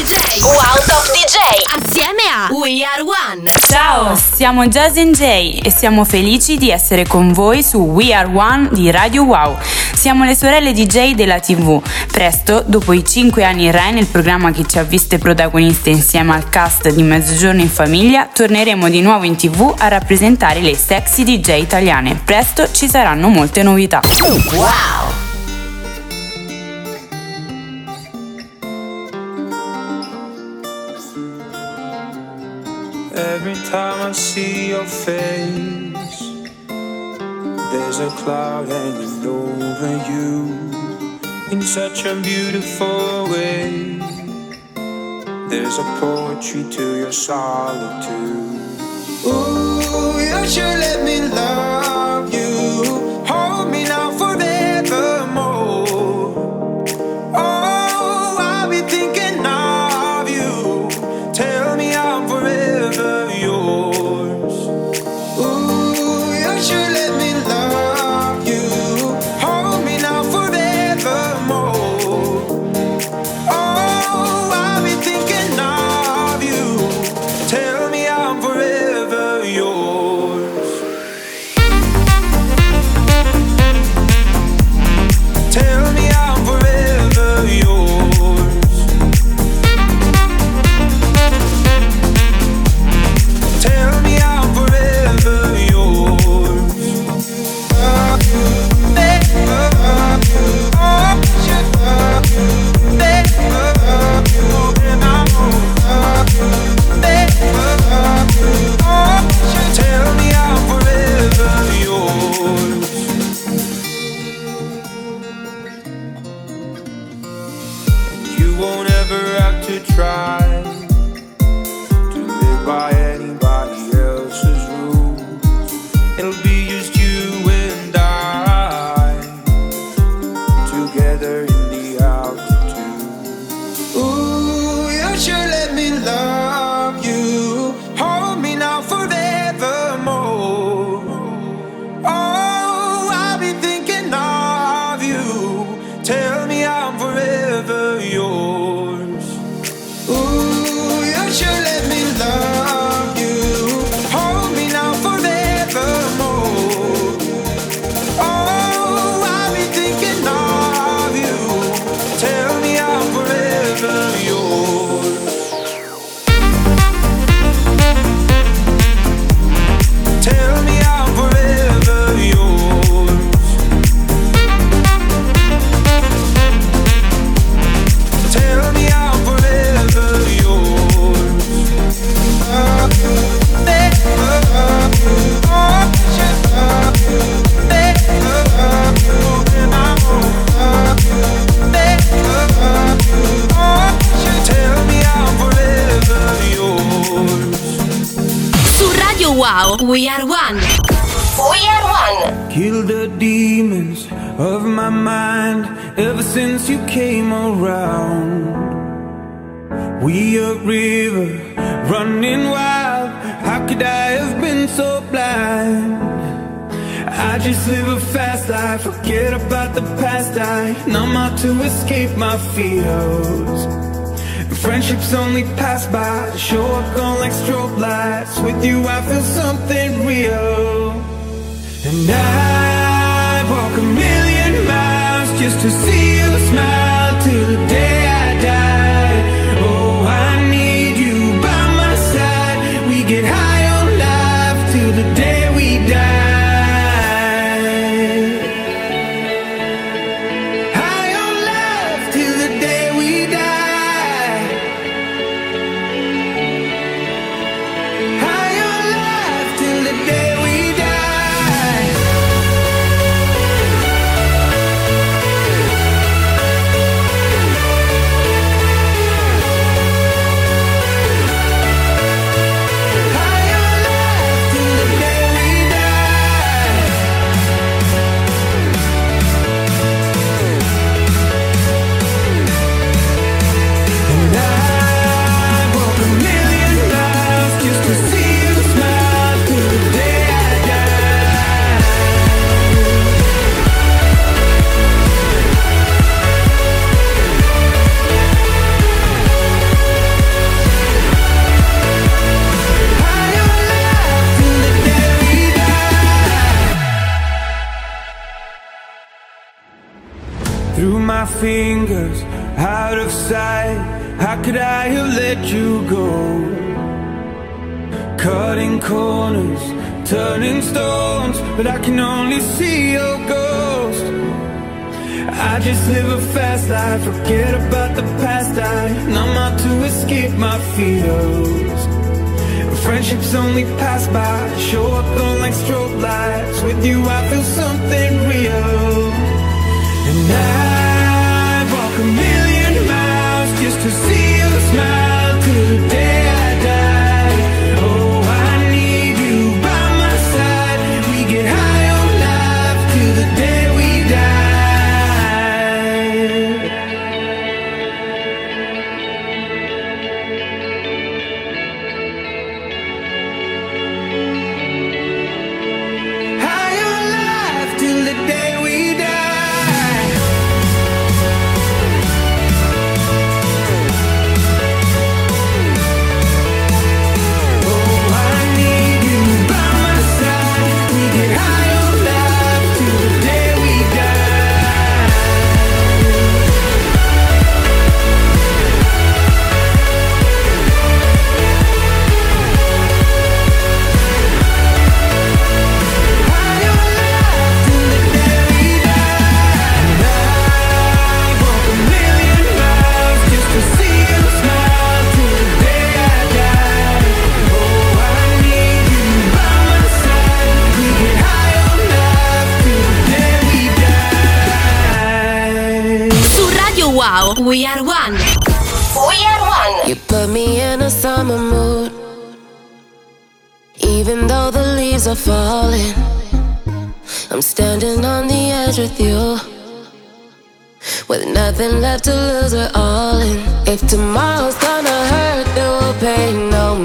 DJ. Wow Top DJ. Assieme a We Are One. Ciao, siamo Jazz J e siamo felici di essere con voi su We Are One di Radio Wow. Siamo le sorelle DJ della TV. Presto, dopo i 5 anni in Rai nel programma che ci ha viste protagoniste insieme al cast di Mezzogiorno in Famiglia, torneremo di nuovo in TV a rappresentare le sexy DJ italiane. Presto ci saranno molte novità. Wow! Every time I see your face, there's a cloud hanging over you in such a beautiful way. There's a poetry to your solitude. Ooh, you should let me love you. To escape my fears. Friendships only pass by, show up gone like strobe lights. With you, I feel something real. And I walk a million miles just to see you smile till the day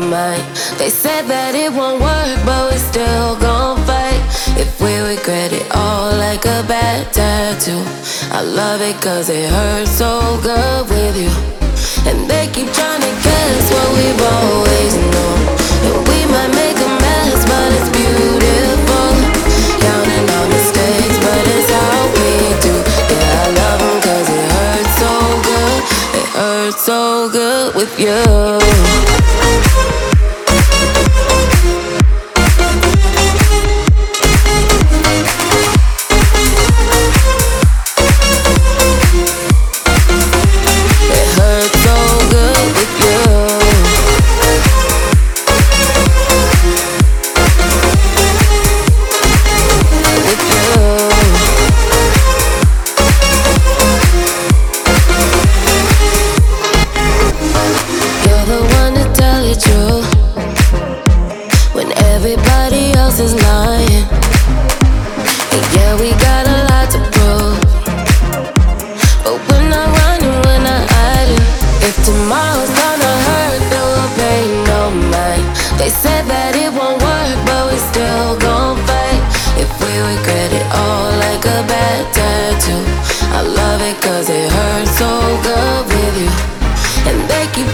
mind. They said that it won't work, but we still gon' fight. If we regret it all like a bad tattoo, I love it cause it hurts so good with you. And they keep trying to guess what we've always known. And we might make a mess, but it's beautiful. Counting our mistakes, but it's how we do. Yeah, I love them cause it hurts so good. It hurts so good with you.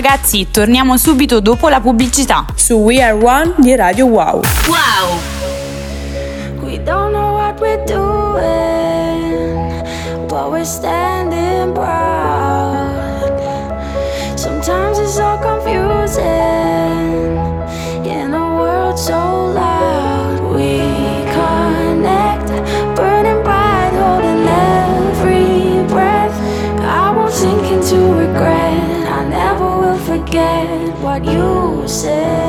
ragazzi, torniamo subito dopo la pubblicità su We Are One di Radio Wow. Wow! You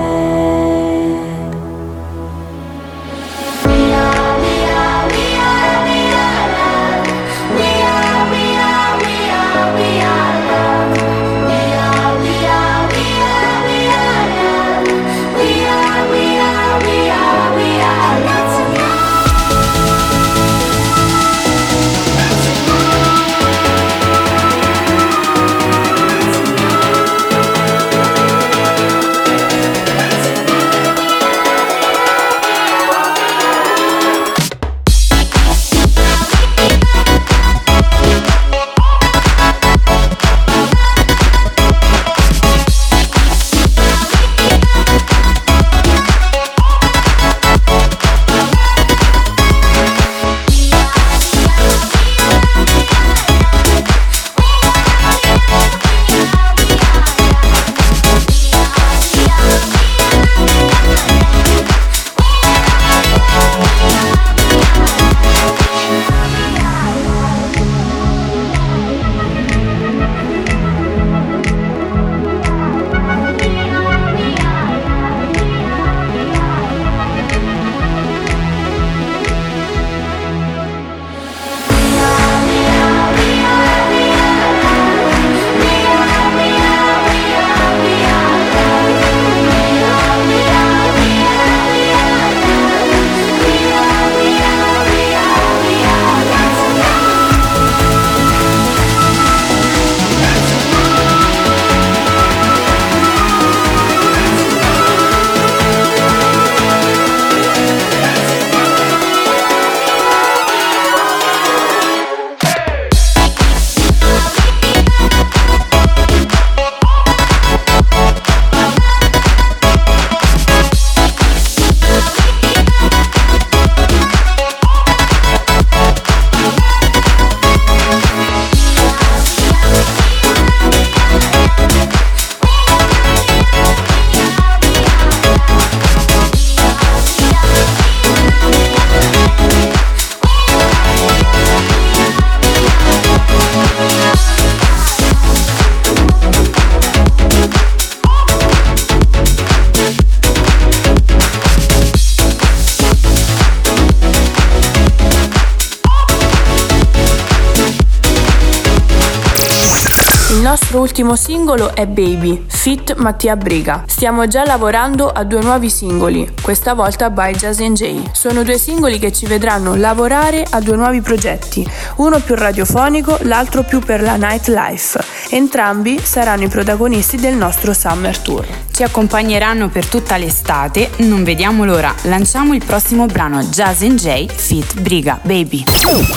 nostro ultimo singolo è Baby, Fit Mattia Briga. Stiamo già lavorando a due nuovi singoli, questa volta by Jazz J. Sono due singoli che ci vedranno lavorare a due nuovi progetti, uno più radiofonico, l'altro più per la nightlife. Entrambi saranno i protagonisti del nostro Summer Tour. Ci accompagneranno per tutta l'estate, non vediamo l'ora. Lanciamo il prossimo brano Jazz J Fit Briga Baby.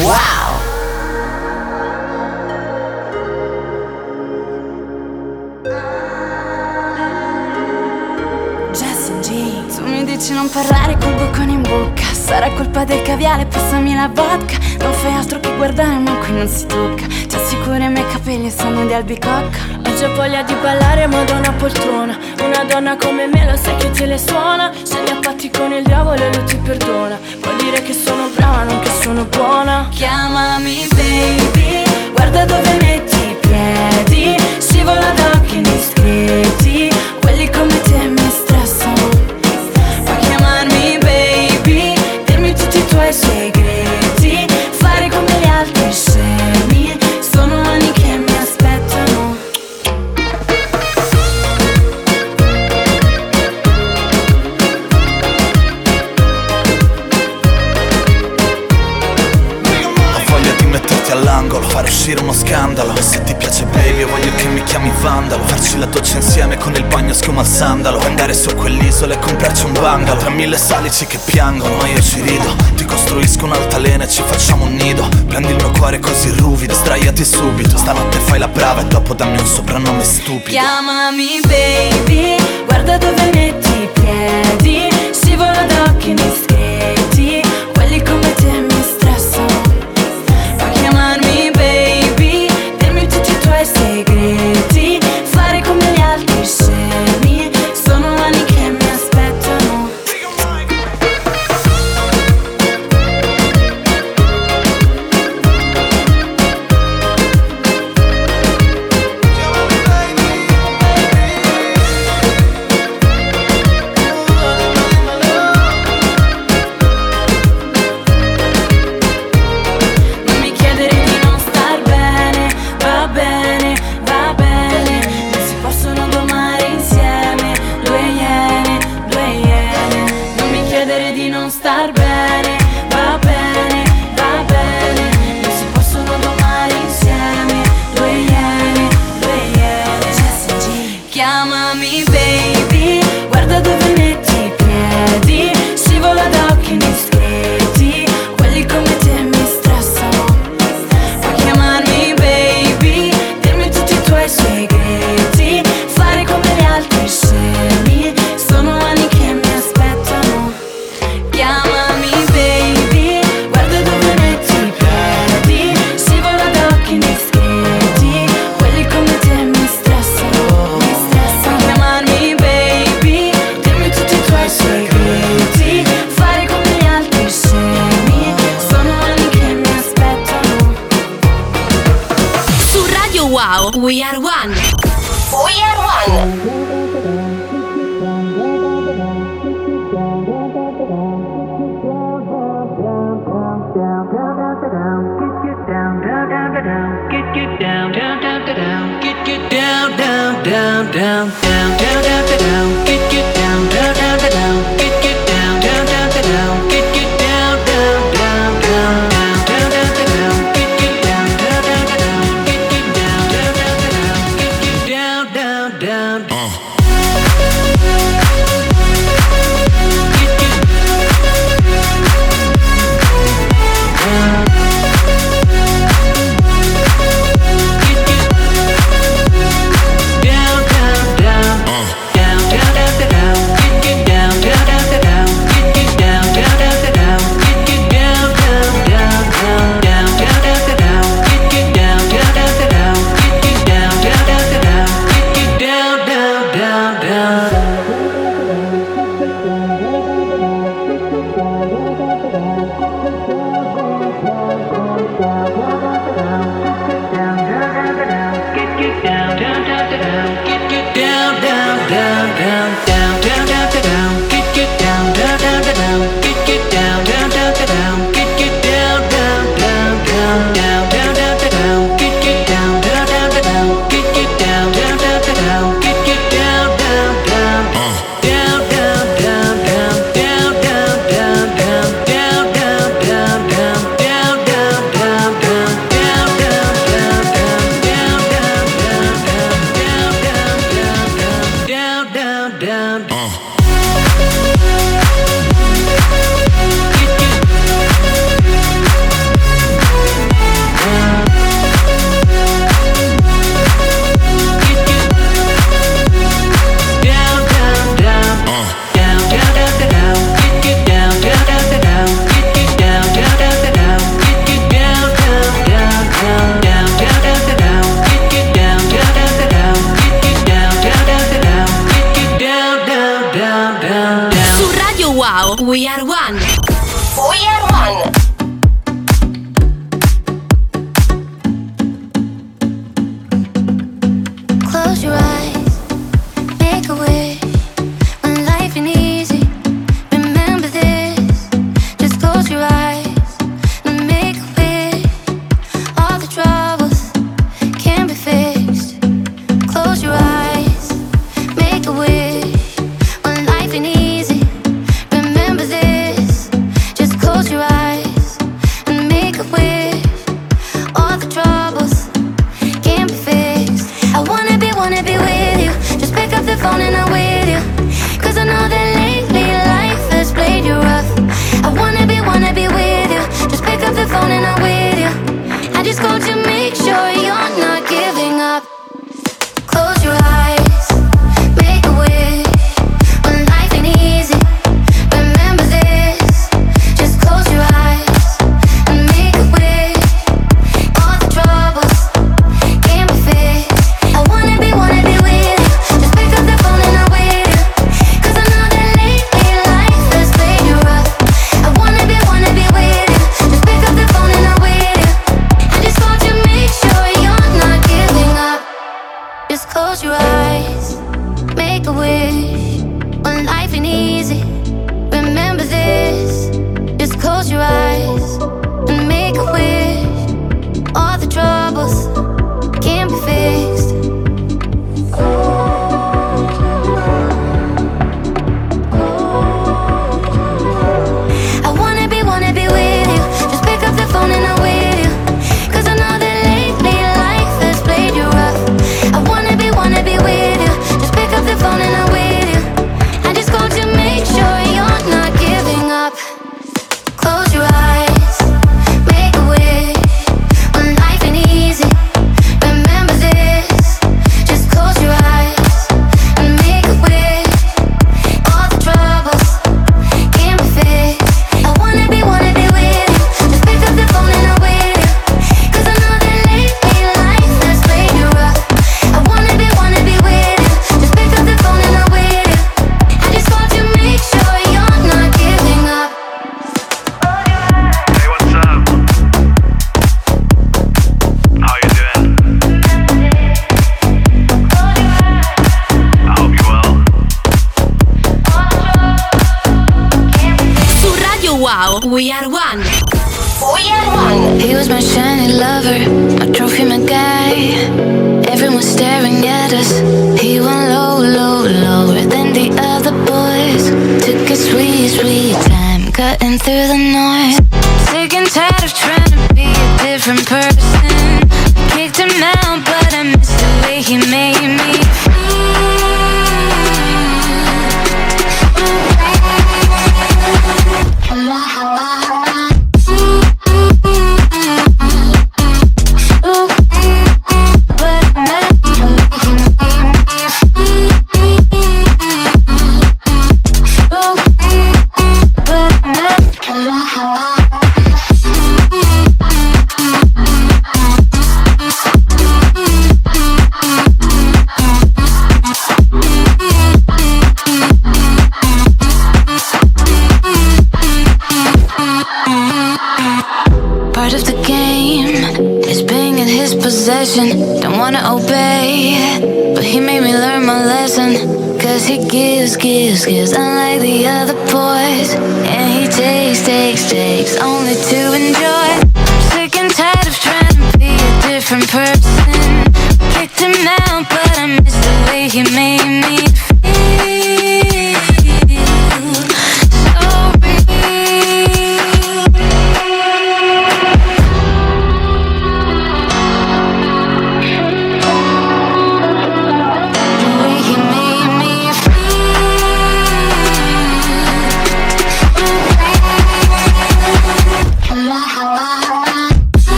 Wow! Parlare col boccone in bocca. Sarà colpa del caviale, passami la vodka. Non fai altro che guardare ma qui non si tocca. Ti assicuro i miei capelli sono di albicocca. Ho già voglia di ballare ma da una poltrona. Una donna come me lo sai che te le suona. Scendi a patti con il diavolo e lui ti perdona. Puoi dire che sono brava, non che sono buona. Chiamami baby, guarda dove metti i piedi. Scivola d'occhi indiscreti Quelli mille salici che piangono ma io ci rido. Ti costruisco un'altalena e ci facciamo un nido. Prendi il mio cuore così ruvido Sdraiati subito. Stanotte fai la brava e dopo dammi un soprannome stupido. Chiamami baby Guarda dove metti i piedi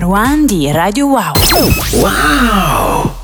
We are one di Radio Wow. Wow!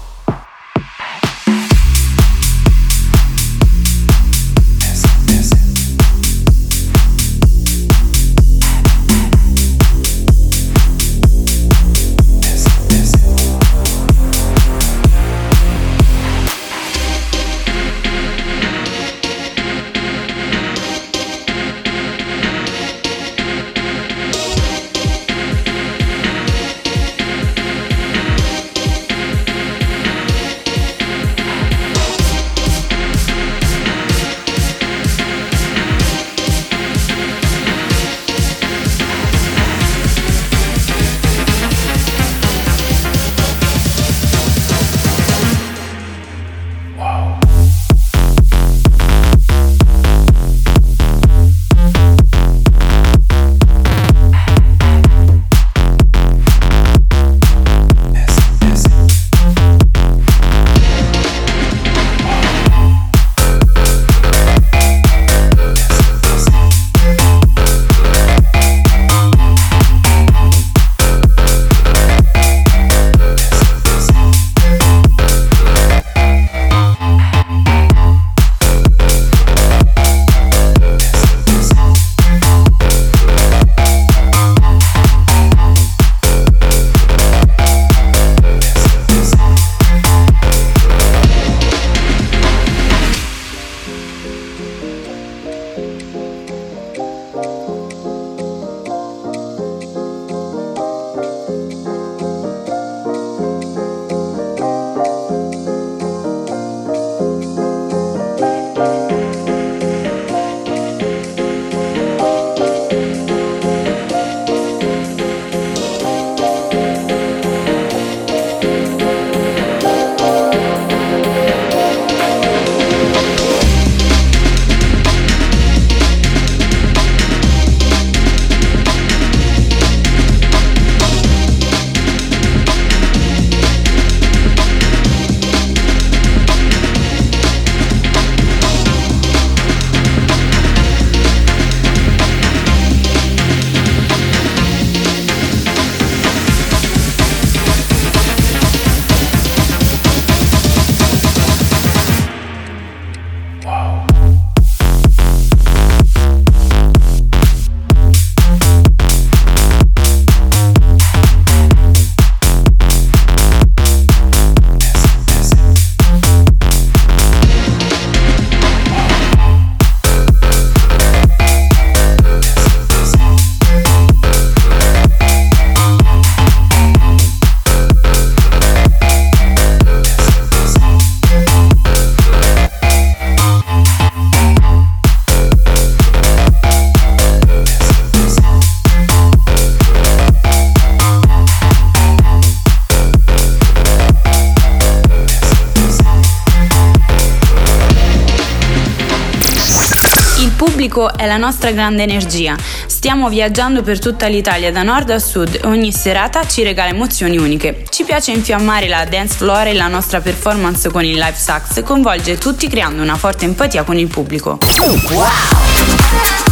Pubblico è la nostra grande energia. Stiamo viaggiando per tutta l'Italia da nord a sud e ogni serata ci regala emozioni uniche. Ci piace infiammare la dance floor e la nostra performance con il live sax coinvolge tutti creando una forte empatia con il pubblico. It's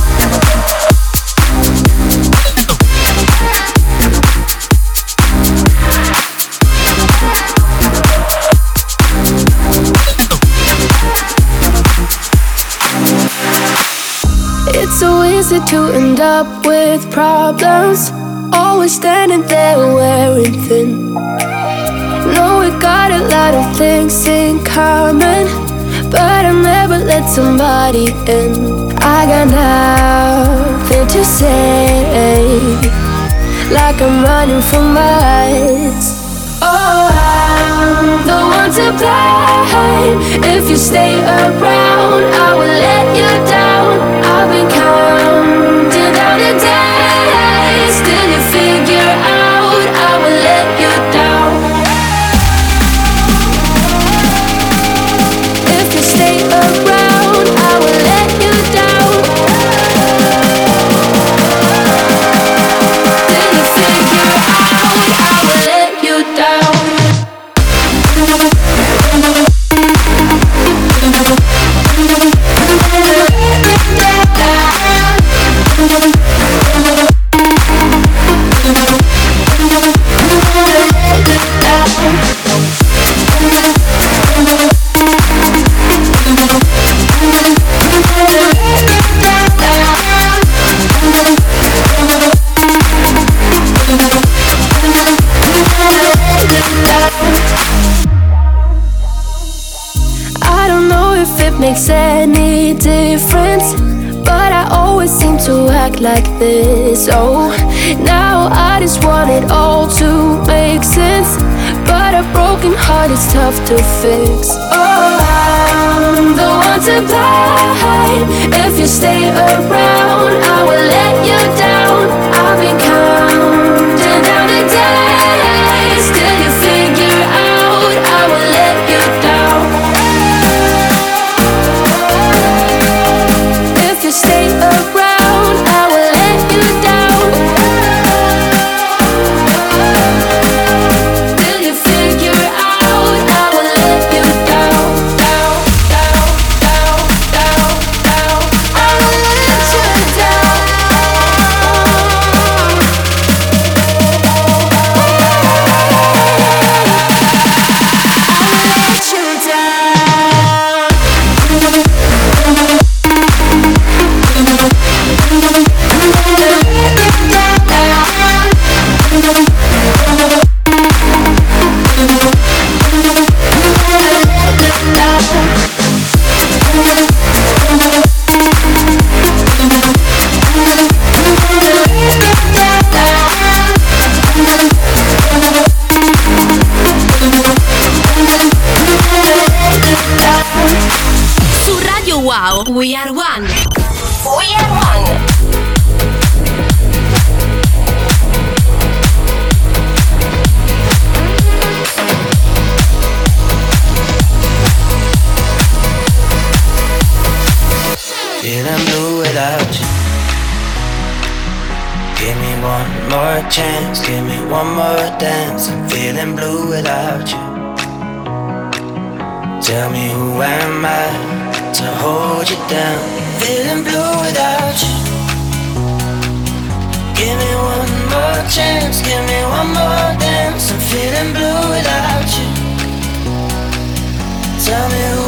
easy to end up with problems. Always standing there wearing thin. No, we got a lot of things in common. But I never let somebody in. I got nothing to say. Like I'm running for miles. I'm the one to blame. If you stay around, I will let you down. I've been counting chance, give me one more dance. I'm feeling blue without you. Tell me who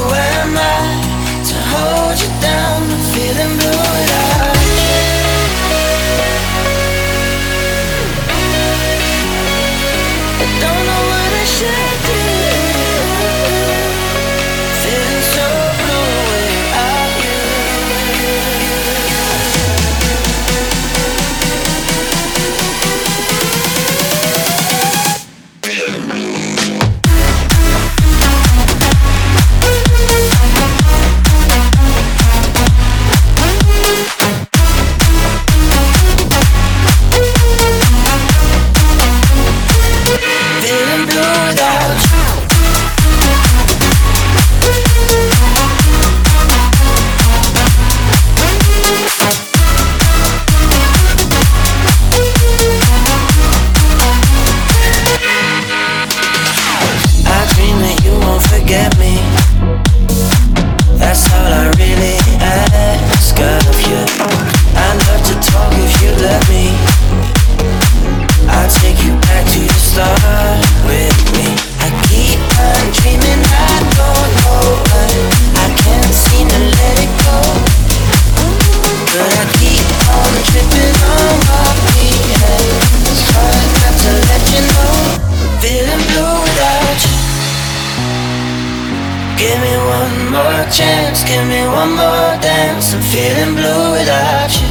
chance, give me one more dance. I'm feeling blue without you.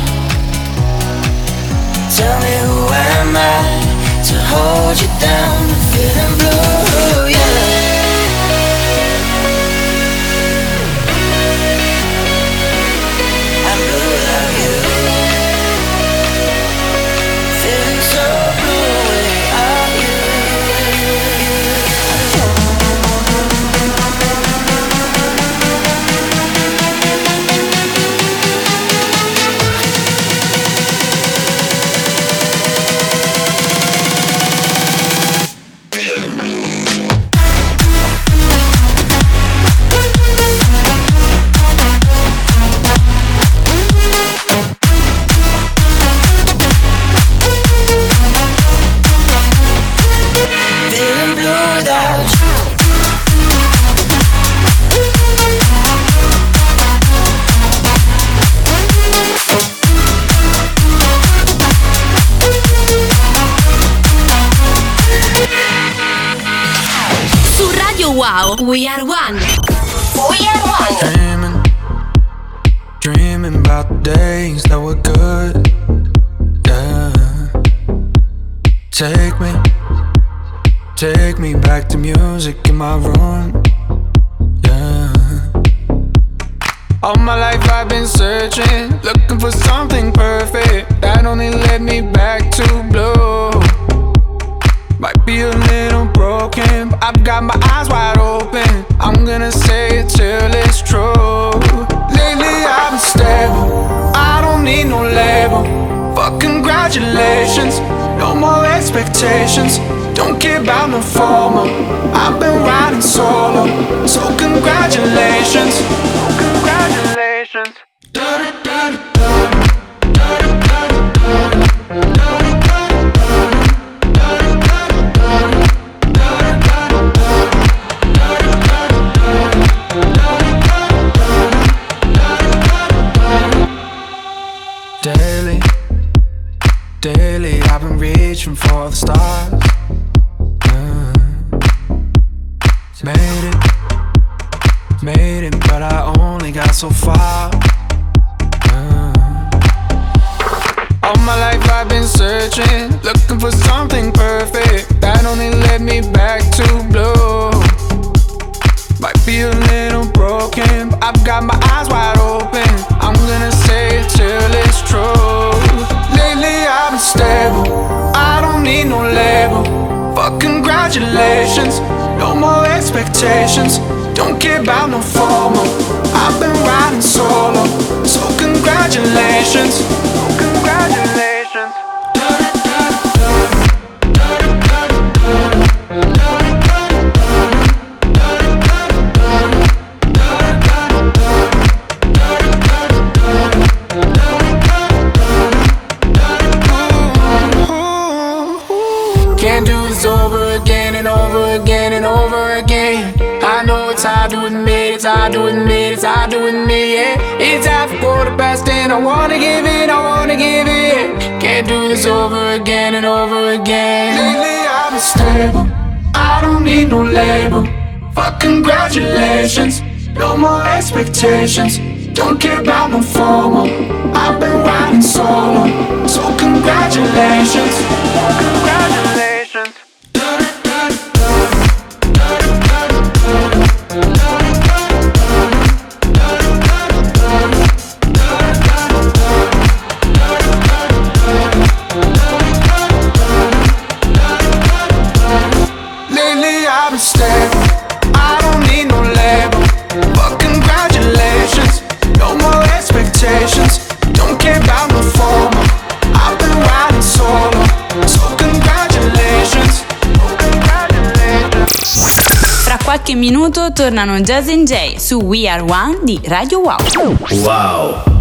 Tell me who am I to hold you down? We are one. We are one. Dreaming, dreaming about the days that were good. Yeah. Take me, take me back to music in my room. Yeah. All my life I've been searching, looking for something perfect that only led me back to blue. Be a little broken, but I've got my eyes wide open. I'm gonna say it till it's true. Lately I've been stable, I don't need no label. Fuck congratulations, no more expectations. Don't care about no formal. I've been riding solo, so congratulations. I've got my eyes wide open. I'm gonna say it till it's true. Lately I've been stable, I don't need no label. Fuck congratulations, no more expectations. Don't care about no formal. I've been riding solo, so congratulations. It's to admit, it. it's to admit, it. it's hard to admit, yeah. It's half a quarter past and I wanna give it, I wanna give it. Can't do this over again and over again. Lately I've been stable, I don't need no label. Fuck congratulations, no more expectations. Don't care about no formal. I've been riding solo, so congratulations, congratulations. Qualche minuto tornano Jazz and Jay su We Are One di Radio Wow. Wow.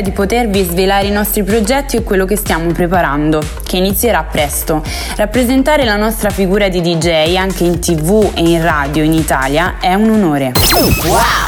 l'idea di potervi svelare i nostri progetti e quello che stiamo preparando, che inizierà presto. Rappresentare la nostra figura di DJ anche in tv e in radio in Italia è un onore. Wow!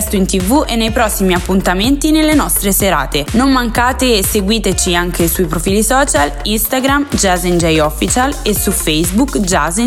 Presto in tv e nei prossimi appuntamenti nelle nostre serate. Non mancate e seguiteci anche sui profili social Instagram Jazz Official e su Facebook Jazz.